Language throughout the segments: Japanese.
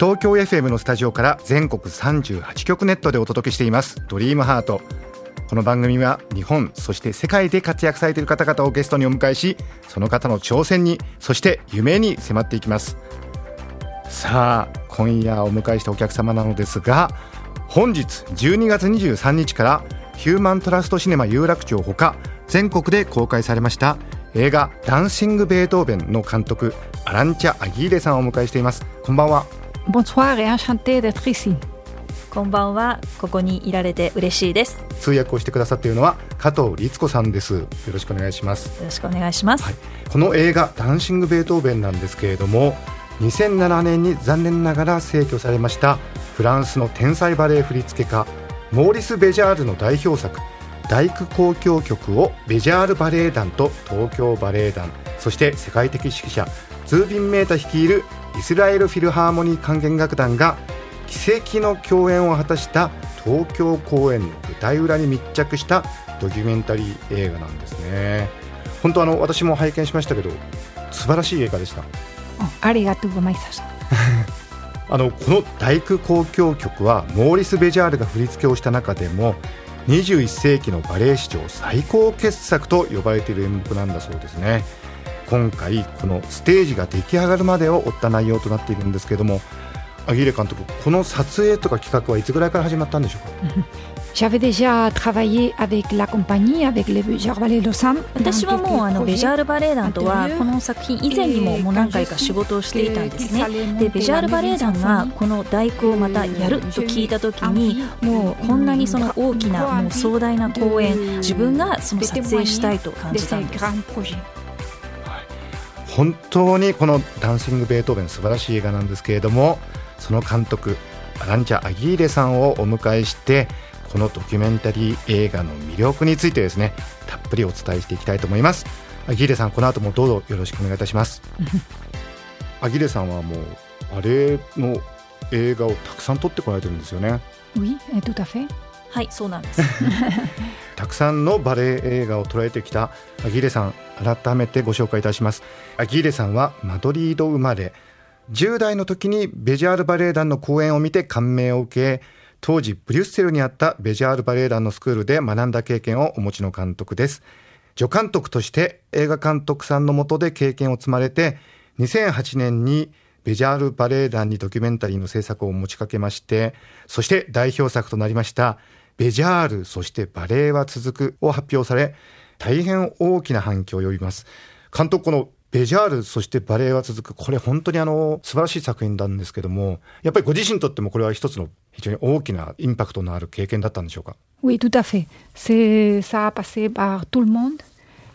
東京 FM のスタジオから全国38局ネットでお届けしています。ドリームハート。この番組は日本そして世界で活躍されている方々をゲストにお迎えしその方の挑戦にそして夢に迫っていきます。さあ今夜お迎えしたお客様なのですが本日12月23日からヒューマントラストシネマ有楽町ほか全国で公開されました映画「ダンシング・ベートーベン」の監督アランチャ・アギーレさんをお迎えしています。こんばんは。Bonsoir et enchantée d'être ici. こんばんは。ここにいられて嬉しいです。よ通訳をしてくださっているのは加藤律子さんですよろしくお願いしますろしくお願いします。はいこの映画「ダンシング・ベートーベン」なんですけれども2007年に残念ながら逝去されましたフランスの天才バレエ振付家モーリス・ベジャールの代表作「大工交響曲」をベジャールバレエ団と東京バレエ団そして世界的指揮者ズービン・メータ率いるイスラエル・フィルハーモニー管弦楽団が奇跡の共演を果たした東京公演の舞台裏に密着したドキュメンタリー映画なんですね本当あの私も拝見しましたけど素晴らしい映画でした Oh, arigatou gozaimasu. あのこの大工交響曲はモーリス・ベジャールが振り付けをした中でも21世紀のバレエ史上最高傑作と呼ばれている演目なんだそうですね今回このステージが出来上がるまでを追った内容となっているんですけれどもアギーレ監督この撮影とか企画はいつぐらいから始まったんでしょうか？J'avais déjà travaillé avec la compagnie, avec les Bejar Ballet Lausanne. 私はもうあのベジャールバレエ団とはこの作品以前にももう何回か仕事をしていたんですねでベジャールバレエ団がこの大工をまたやると聞いた時にもうこんなにその大きなもう壮大な公演自分がその撮影したいと感じたんです.本当にこの「ダンシング・ベートーベン」素晴らしい映画なんですけれどもその監督アランチャ・アギーレさんをお迎えしてこのドキュメンタリー映画の魅力についてですねたっぷりお伝えしていきたいと思います。アギーレさんこの後もどうぞよろしくお願いいたします。アギーレさんはもうバレエの映画をたくさん撮ってこられてるんですよね。Oui, tout à fait. はいそうなんです たくさんのバレエ映画を捉えてきたアギーレさん改めてご紹介いたします。アギーレさんはマドリード生まれ10代の時にベジャールバレエ団の公演を見て感銘を受け当時ブリュッセルにあったベジャールバレエ団のスクールで学んだ経験をお持ちの監督です。助監督として映画監督さんの下で経験を積まれて2008年にベジャールバレエ団にドキュメンタリーの制作を持ちかけましてそして代表作となりましたベジャールそしてバレエは続くを発表され大変大きな反響を呼びます監督このベジャールそしてバレエは続くこれ本当にあの素晴らしい作品なんですけどもやっぱりご自身にとってもこれは一つの非常に大きなインパクトのある経験だったんでしょうか？Oui, tout à fait. C'est, ça a passé par tout le monde.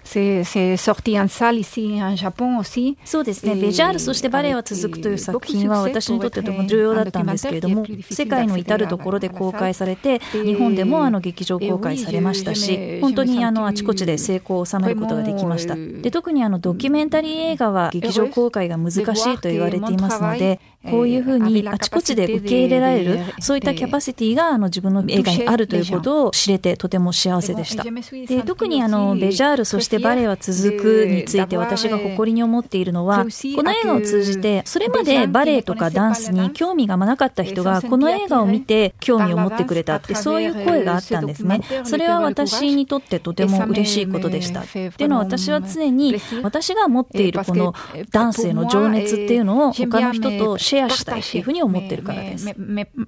C'est, sorti en salle ici en Japon aussi. そうですね、ベジャール、そしてバレエは続くという作品は私にとってとても重要だったんですけれども、世界の至るところで公開されて、日本でもあの劇場公開されましたし、本当にあのあちこちで成功を収めることができました。で特にあのドキュメンタリー映画は劇場公開が難しいと言われていますので、こういうふうにあちこちで受け入れられる、そういったキャパシティがあの自分の映画にあるということを知れてとても幸せでした。で特にあのベジャール、そしてバレエは続くについて私が誇りに思っているのは、この映画を通じて、それまでバレエとかダンスに興味がなかった人が、この映画を見て興味を持ってくれたって、そういう声があったんですね。それは私にとってとても嬉しいことでした。っていうのは私は常に、私が持っているこのダンスへの情熱っていうのを他の人とシェェアしたいふうに思ってるからです。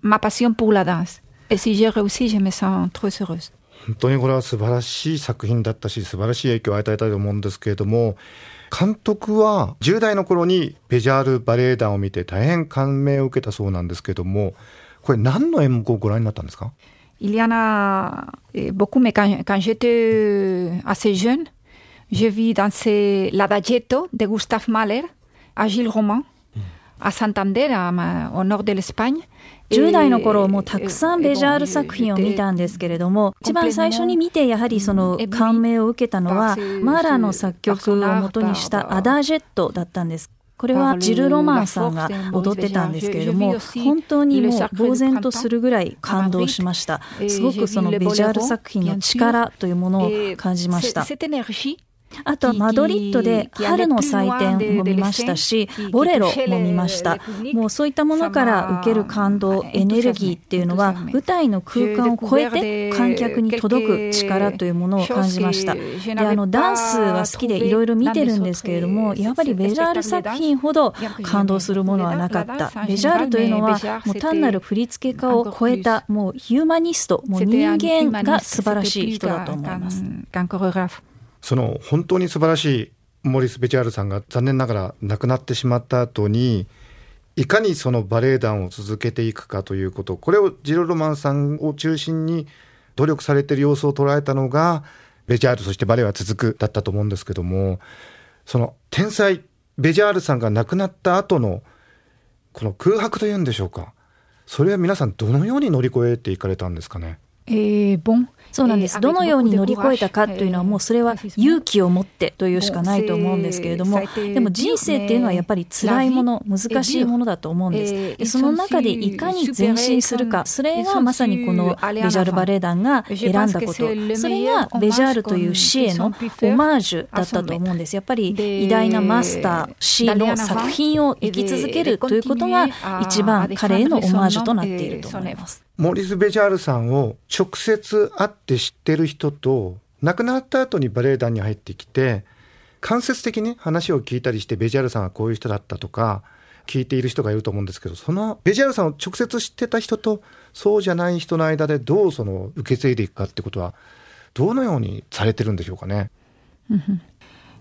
ま、パシオンーラ。ルウシジェメさん、トゥスルス。本当にこれは素晴らしい作品だったし、素晴らしい影響を与えたいと思うんですけれども、監督は10代の頃にペジャールバレエ団を見て大変感銘を受けたそうなんですけれども、これ何の演目をご覧になったんですか？Il y en a beaucoup, mais quand, quand j'étais assez jeune, j'ai. À Gilles Roman. à Santander, au nord de l'Espagne. 10代の頃もたくさんベジャール作品を見たんですけれども、一番最初に見てやはりその感銘を受けたのは、マーラーの作曲を元にしたアダージェットだったんです。これはジル・ロマンさんが踊ってたんですけれども、本当にもう呆然とするぐらい感動しました。すごくそのベジャール作品の力というものを感じました。あと、マドリッドで春の祭典も見ましたし、ボレロも見ました。もうそういったものから受ける感動、エネルギーっていうのは、舞台の空間を超えて観客に届く力というものを感じました。で、あの、ダンスは好きでいろいろ見てるんですけれども、やっぱりベジャール作品ほど感動するものはなかった。ベジャールというのは、もう単なる振付家を超えた、もうヒューマニスト、もう人間が素晴らしい人だと思います。その本当に素晴らしいモリス・ベチャールさんが残念ながら亡くなってしまった後にいかにそのバレエ団を続けていくかということこれをジロロマンさんを中心に努力されている様子を捉えたのがベジャールそしてバレエは続くだったと思うんですけどもその天才ベジャールさんが亡くなった後のこの空白というんでしょうかそれは皆さんどのように乗り越えていかれたんですかね、そうなんです。どのように乗り越えたかというのはもうそれは勇気を持ってというしかないと思うんですけれども、でも人生っていうのはやっぱり辛いもの、難しいものだと思うんです。でその中でいかに前進するか、それがまさにこのベジャールバレエ団が選んだこと、それがベジャールという死へのオ。マージュだったと思うんです。やっぱり偉大なマスター、死の作品を生き続けるということが一番彼へのオマージュとなっていると思います。モリス・ベジャールさんを直接会って知ってる人と亡くなった後にバレエ団に入ってきて間接的に話を聞いたりしてベジャールさんはこういう人だったとか聞いている人がいると思うんですけどそのベジャールさんを直接知ってた人とそうじゃない人の間でどうその受け継いでいくかってことはどのようにされてるんでしょうかね。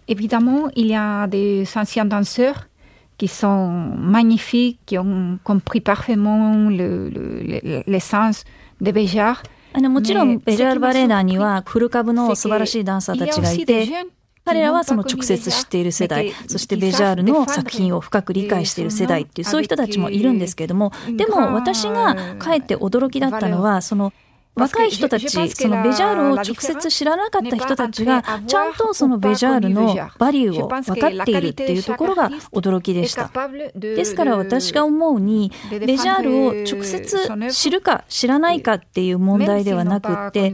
Évidemment, il y a des anciens danseurs qui sont magnifiques, qui ont compris parfaitement le, le, l'essence de Béjart. あのもちろんベジャールバレエ団には古株の素晴らしいダンサーたちがいて、彼らはその直接知っている世代、そしてベジャールの作品を深く理解している世代っていう、そういう人たちもいるんですけれども、でも私がかえって驚きだったのは、その若い人たち、そのベジャールを直接知らなかった人たちが、ちゃんとそのベジャールのバリューを分かっているっていうところが驚きでした。ですから私が思うに、ベジャールを直接知るか知らないかっていう問題ではなくって、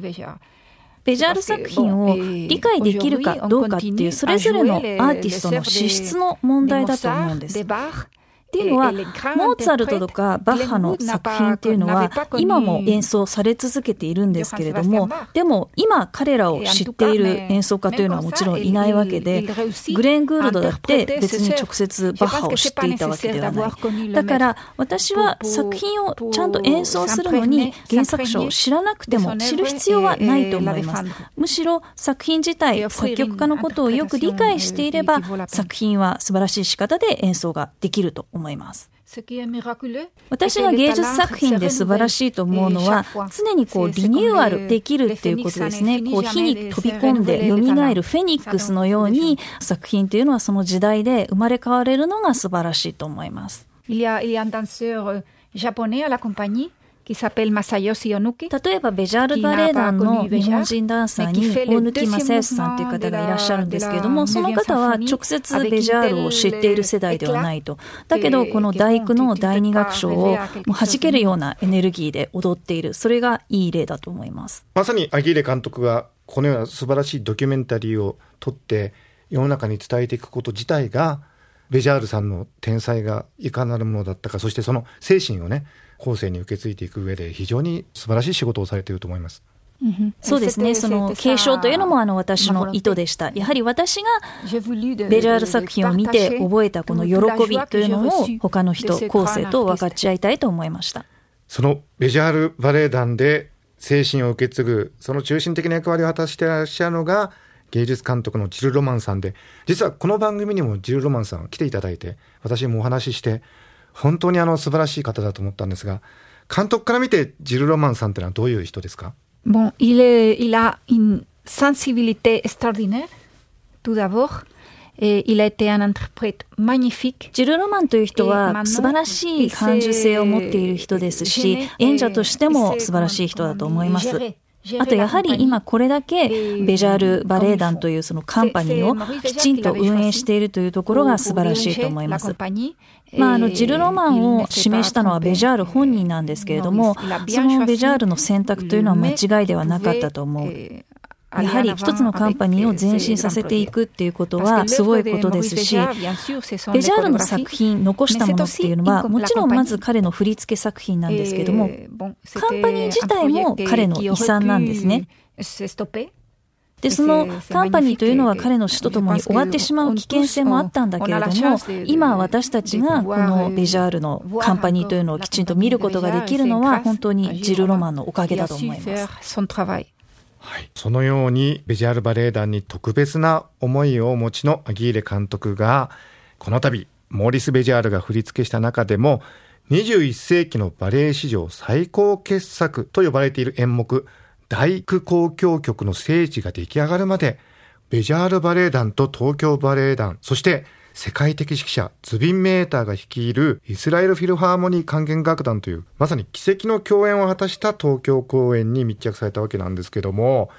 ベジャール作品を理解できるかどうかっていう、それぞれのアーティストの資質の問題だと思うんです。っていうのは、モーツァルトとかバッハの作品っていうのは、今も演奏され続けているんですけれども、でも今彼らを知っている演奏家というのはもちろんいないわけで、グレン・グールドだって別に直接バッハを知っていたわけではない。だから私は作品をちゃんと演奏するのに原作者を知らなくても知る必要はないと思います。むしろ作品自体、作曲家のことをよく理解していれば、作品は素晴らしい仕方で演奏ができると思います。思います。私が芸術作品で素晴らしいと思うのは、常にこうリニューアルできるっていうことですね。こう火に飛び込んで蘇るフェニックスのように作品というのはその時代で生まれ変われるのが素晴らしいと思います。Il y a, il y a un danseur japonais à la compagnie 例えばベジャールバレエ団の日本人ダンサーに大貫正義さんという方がいらっしゃるんですけれどもその方は直接ベジャールを知っている世代ではないと。だけどこの大工の第二楽章をもう弾けるようなエネルギーで踊っている。それがいい例だと思います。まさにアギーレ監督がこのような素晴らしいドキュメンタリーを撮って世の中に伝えていくこと自体がベジャールさんの天才がいかなるものだったかそしてその精神をね後世に受け継いでいく上で非常に素晴らしい仕事をされていると思います。そうですね。その継承というのもあの私の意図でした。やはり私がベジャール作品を見て覚えたこの喜びというのを他の人、後世と分かち合いたいと思いました。そのベジャールバレエ団で精神を受け継ぐ、その中心的な役割を果たしていらっしゃるのが芸術監督のジル・ロマンさんで、実はこの番組にもジル・ロマンさん来ていただいて、私もお話しして、本当にあの素晴らしい方だと思ったんですが、監督から見てジル・ロマンさんってのはどういう人ですか？Bon, il, est, il a une sensibilité extraordinaire, tout d'abord. Et il a été un interprète magnifique. ジル・ロマンという人は素晴らしい感受性を持っている人ですし、演者としても素晴らしい人だと思います。あとやはり今これだけベジャールバレエ団というそのカンパニーをきちんと運営しているというところが素晴らしいと思います。まあ、あのジル・ロマンを指名したのはベジャール本人なんですけれども、そのベジャールの選択というのは間違いではなかったと思う。やはり一つのカンパニーを前進させていくっていうことはすごいことですし、ベジャールの作品、残したものっていうのは、もちろんまず彼の振り付け作品なんですけども、カンパニー自体も彼の遺産なんですね。で、そのカンパニーというのは彼の死とともに終わってしまう危険性もあったんだけれども、今私たちがこのベジャールのカンパニーというのをきちんと見ることができるのは本当にジル・ロマンのおかげだと思います。はい、そのようにベジャールバレエ団に特別な思いをお持ちのアギーレ監督がこの度モーリス・ベジャールが振り付けした中でも21世紀のバレエ史上最高傑作と呼ばれている演目大工交響曲の聖地が出来上がるまでベジャールバレエ団と東京バレエ団そして世界的指揮者ズビン・メーターが率いるイスラエルフィルハーモニー管弦楽団というまさに奇跡の共演を果たした東京公演に密着されたわけなんですけども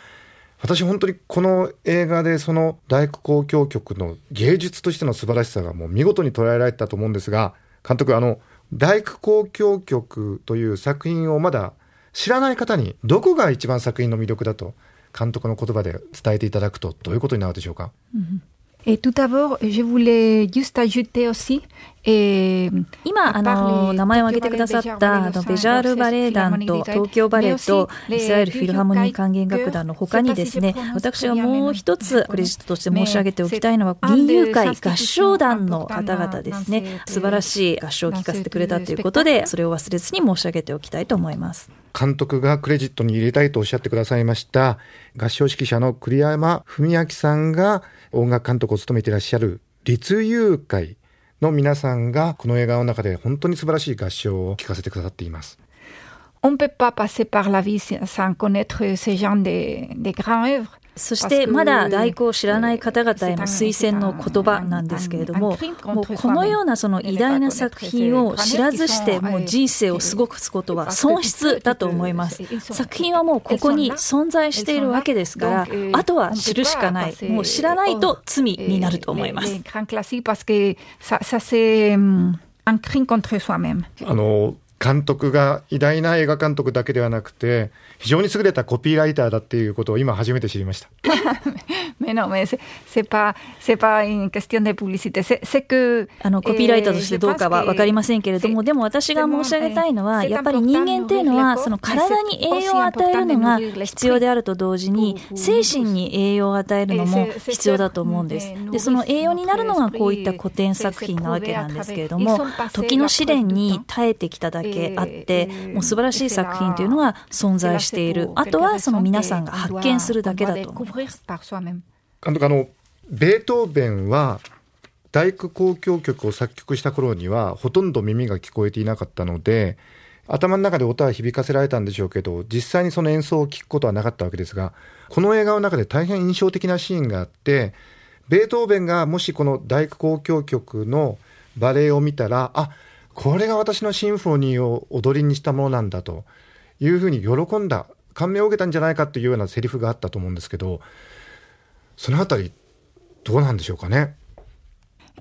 私本当にこの映画でその大工交響曲の芸術としての素晴らしさがもう見事に捉えられたと思うんですが監督あの大工交響曲という作品をまだ知らない方にどこが一番作品の魅力だと監督の言葉で伝えていただくとどういうことになるでしょうか、うん。Et tout d'abord, je voulais juste ajouter aussi 今、あの、名前を挙げてくださった、あの、ベジャールバレエ団と東京バレエとイスラエルフィルハモニー管弦楽団の他にですね、私がもう一つクレジットとして申し上げておきたいのは、銀融会合唱団の方々ですね、素晴らしい合唱を聴かせてくれたということで、それを忘れずに申し上げておきたいと思います。監督がクレジットに入れたいとおっしゃってくださいました合唱指揮者の栗山文明さんが音楽監督を務めていらっしゃる立友会の皆さんがこの映画の中で本当に素晴らしい合唱を聴かせてくださっています。On peut pas passer par la vie sans connaître ce genre de, de grands œuvres. そしてまだ代行を知らない方々への推薦の言葉なんですけれども、もうこのようなその偉大な作品を知らずしてもう人生を過ごすことは損失だと思います。作品はもうここに存在しているわけですから、あとは知るしかない。もう知らないと罪になると思います。あの監督が偉大な映画監督だけではなくて非常に優れたコピーライターだっていうことを今初めて知りました。non, mais c'est pas, c'est pas une question de publicité. C'est que, あの、コピーライターとしてどうかはわかりませんけれども、でも私が申し上げたいのは、やっぱり人間っていうのは、その体に栄養を与えるのが必要であると同時に、精神に栄養を与えるのも必要だと思うんです。で、その栄養になるのがこういった古典作品なわけなんですけれども、時の試練に耐えてきただけあって、もう素晴らしい作品というのが存在している。あとはその皆さんが発見するだけだと思います。監督あのベートーベンは大工交響曲を作曲した頃にはほとんど耳が聞こえていなかったので頭の中で音は響かせられたんでしょうけど実際にその演奏を聴くことはなかったわけですがこの映画の中で大変印象的なシーンがあってベートーベンがもしこの大工交響曲のバレエを見たらあこれが私のシンフォニーを踊りにしたものなんだというふうに喜んだ感銘を受けたんじゃないかというようなセリフがあったと思うんですけどそのあたりどうなんでしょうかね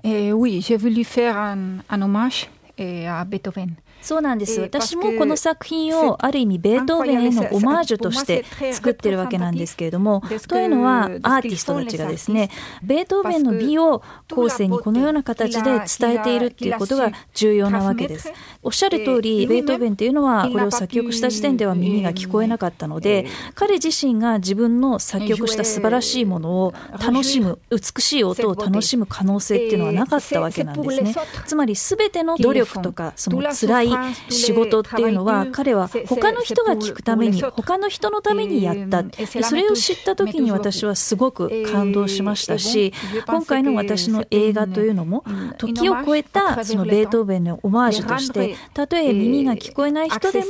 ？Eh、oui, j'ai voulu faire un, un hommage à Beethoven. そうなんです。私もこの作品をある意味ベートーベンへのオマージュとして作ってるわけなんですけれども、というのはアーティストたちがですね、ベートーベンの美を後世にこのような形で伝えているっていうことが重要なわけです。おっしゃる通り、ベートーベンというのはこれを作曲した時点では耳が聞こえなかったので、彼自身が自分の作曲した素晴らしいものを楽しむ、美しい音を楽しむ可能性っていうのはなかったわけなんですね。つまり全ての努力とか、その辛い仕事っていうのは彼は他の人が聞くために他の人のためにやったそれを知った時に私はすごく感動しましたし今回の私の映画というのも時を超えたそのベートーベンのオマージュとしてたとえ耳が聞こえない人でも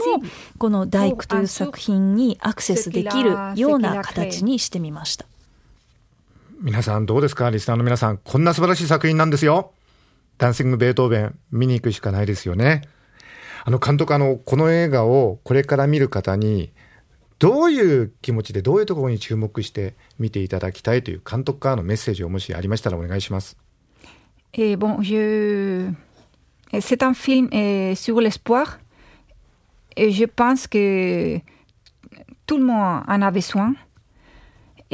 この「大工」という作品にアクセスできるような形にしてみました。皆さんどうですか？リスナーの皆さん。こんな素晴らしい作品なんですよ。ダンシング・ベートーベン、見に行くしかないですよね。あの、監督、あの、この映画をこれから見る方に、どういう気持ちで、どういうところに注目して見ていただきたいという監督からのメッセージをもしありましたらお願いします。Et bon, je... C'est un film sur l'espoir. Et je pense que tout le monde en a besoin.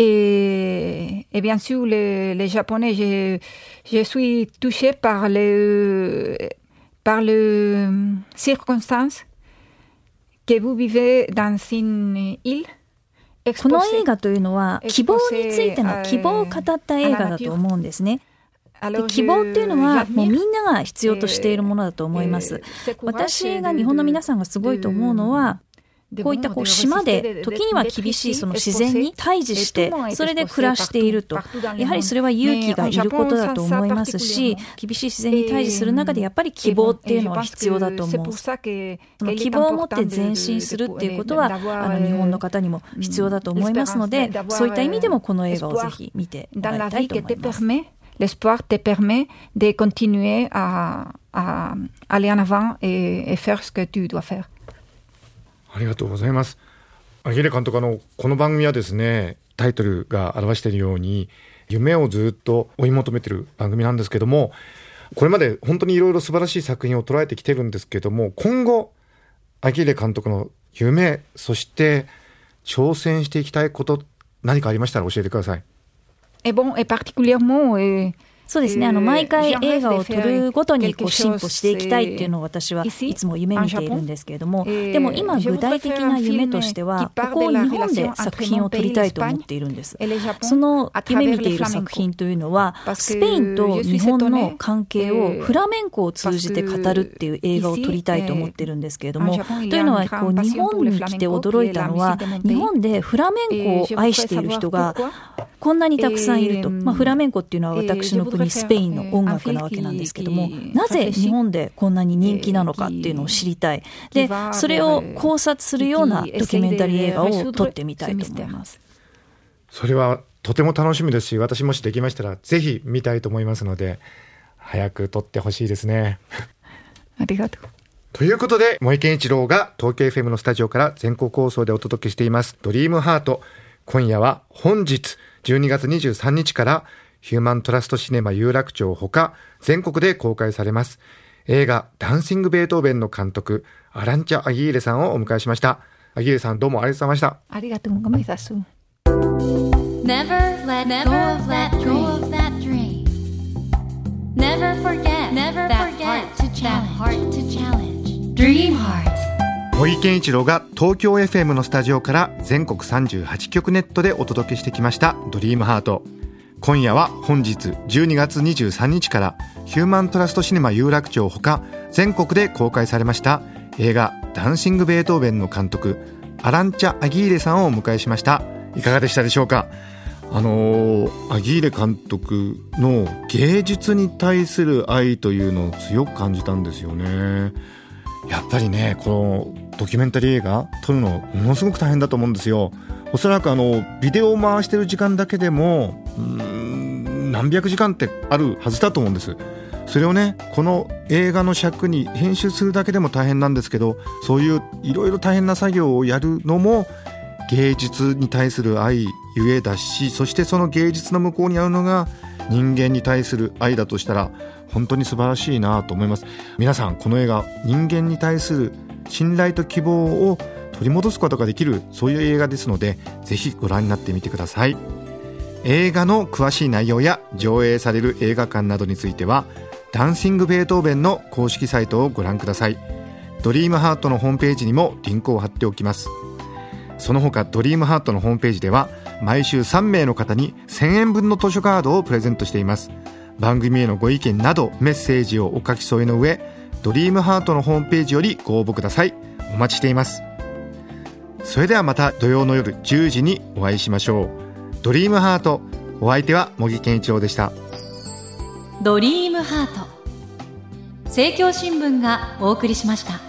Et, et bien sûr, les, les Japonais, je, je, suis touchée par le, par le circonstance que vous vivez dans une île. この映画というのは希望についての希望を語った映画だと思うんですね。で希望っていうのはもうみんなが必要としているものだと思います。私が日本の皆さんがすごいと思うのはこういったこう島で時には厳しいその自然に対峙してそれで暮らしているとやはりそれは勇気がいることだと思いますし厳しい自然に対峙する中でやっぱり希望っていうのは必要だと思うその希望を持って前進するっていうことはあの日本の方にも必要だと思いますのでそういった意味でもこの映画をぜひ見てもらいたいと思います。l'espoir te permet de continuer à, à aller en avant et, et faire ce que tu dois faire. ありがとうございます。アギレ監督のこの番組はですねタイトルが表しているように夢をずっと追い求めている番組なんですけどもこれまで本当にいろいろ素晴らしい作品を捉えてきてるんですけども今後アギレ監督の夢そして挑戦していきたいこと何かありましたら教えてください。Et bon, et particulièrement, et そうですね。あの、毎回映画を撮るごとにこう進歩していきたいっていうのを私はいつも夢見ているんですけれども、でも今具体的な夢としては、ここ日本で作品を撮りたいと思っているんです。その夢見ている作品というのは、スペインと日本の関係をフラメンコを通じて語るっていう映画を撮りたいと思ってるんですけれども、というのは、こう、日本に来て驚いたのは、日本でフラメンコを愛している人が、こんなにたくさんいると。まあ、フラメンコっていうのは私の国にスペインの音楽なわけなんですけども、なぜ日本でこんなに人気なのかっていうのを知りたい。で、それを考察するようなドキュメンタリー映画を撮ってみたいと思います。それはとても楽しみですし、私もしできましたらぜひ見たいと思いますので、早く撮ってほしいですね。ありがとう。ということで、森健一郎が東京 FM のスタジオから全国放送でお届けしています、ドリームハート。今夜は本日12月23日からヒューマントラストシネマ有楽町ほか全国で公開されます。映画ダンシング・ベートーベンの監督、アランチャ・アギーレさんをお迎えしました。アギーレさんどうもありがとうございました。ありがとうございます。Never let go of that dream. Never forget, never forget that heart to challenge. Dream heart. 森健一郎が東京 FM のスタジオから全国38局ネットでお届けしてきました「ドリームハート今夜は本日12月23日からヒューマントラストシネマ有楽町ほか全国で公開されました映画「ダンシング・ベートーベン」の監督アランチャ・アギーレさんをお迎えしました。いかがでしたでしょうか？あのー、アギーレ監督の芸術に対する愛というのを強く感じたんですよね。やっぱりねこのドキュメンタリー映画撮るのものすごく大変だと思うんですよ。おそらくあのビデオを回してる時間だけでもうん何百時間ってあるはずだと思うんです。それをねこの映画の尺に編集するだけでも大変なんですけどそういういろいろ大変な作業をやるのも芸術に対する愛ゆえだしそしてその芸術の向こうにあるのが人間に対する愛だとしたら本当に素晴らしいなと思います。皆さんこの映画人間に対する信頼と希望を取り戻すことができるそういう映画ですのでぜひご覧になってみてください。映画の詳しい内容や上映される映画館などについてはダンシング・ベートーベンの公式サイトをご覧ください。ドリームハートのホームページにもリンクを貼っておきます。その他ドリームハートのホームページでは毎週3名の方に1000円分の図書カードをプレゼントしています。番組へのご意見などメッセージをお書き添えの上ドリームハートのホームページよりご応募ください。お待ちしています。それではまた土曜の夜10時にお会いしましょう。ドリームハート。お相手は茂木健一郎でした。ドリームハート。政教新聞がお送りしました。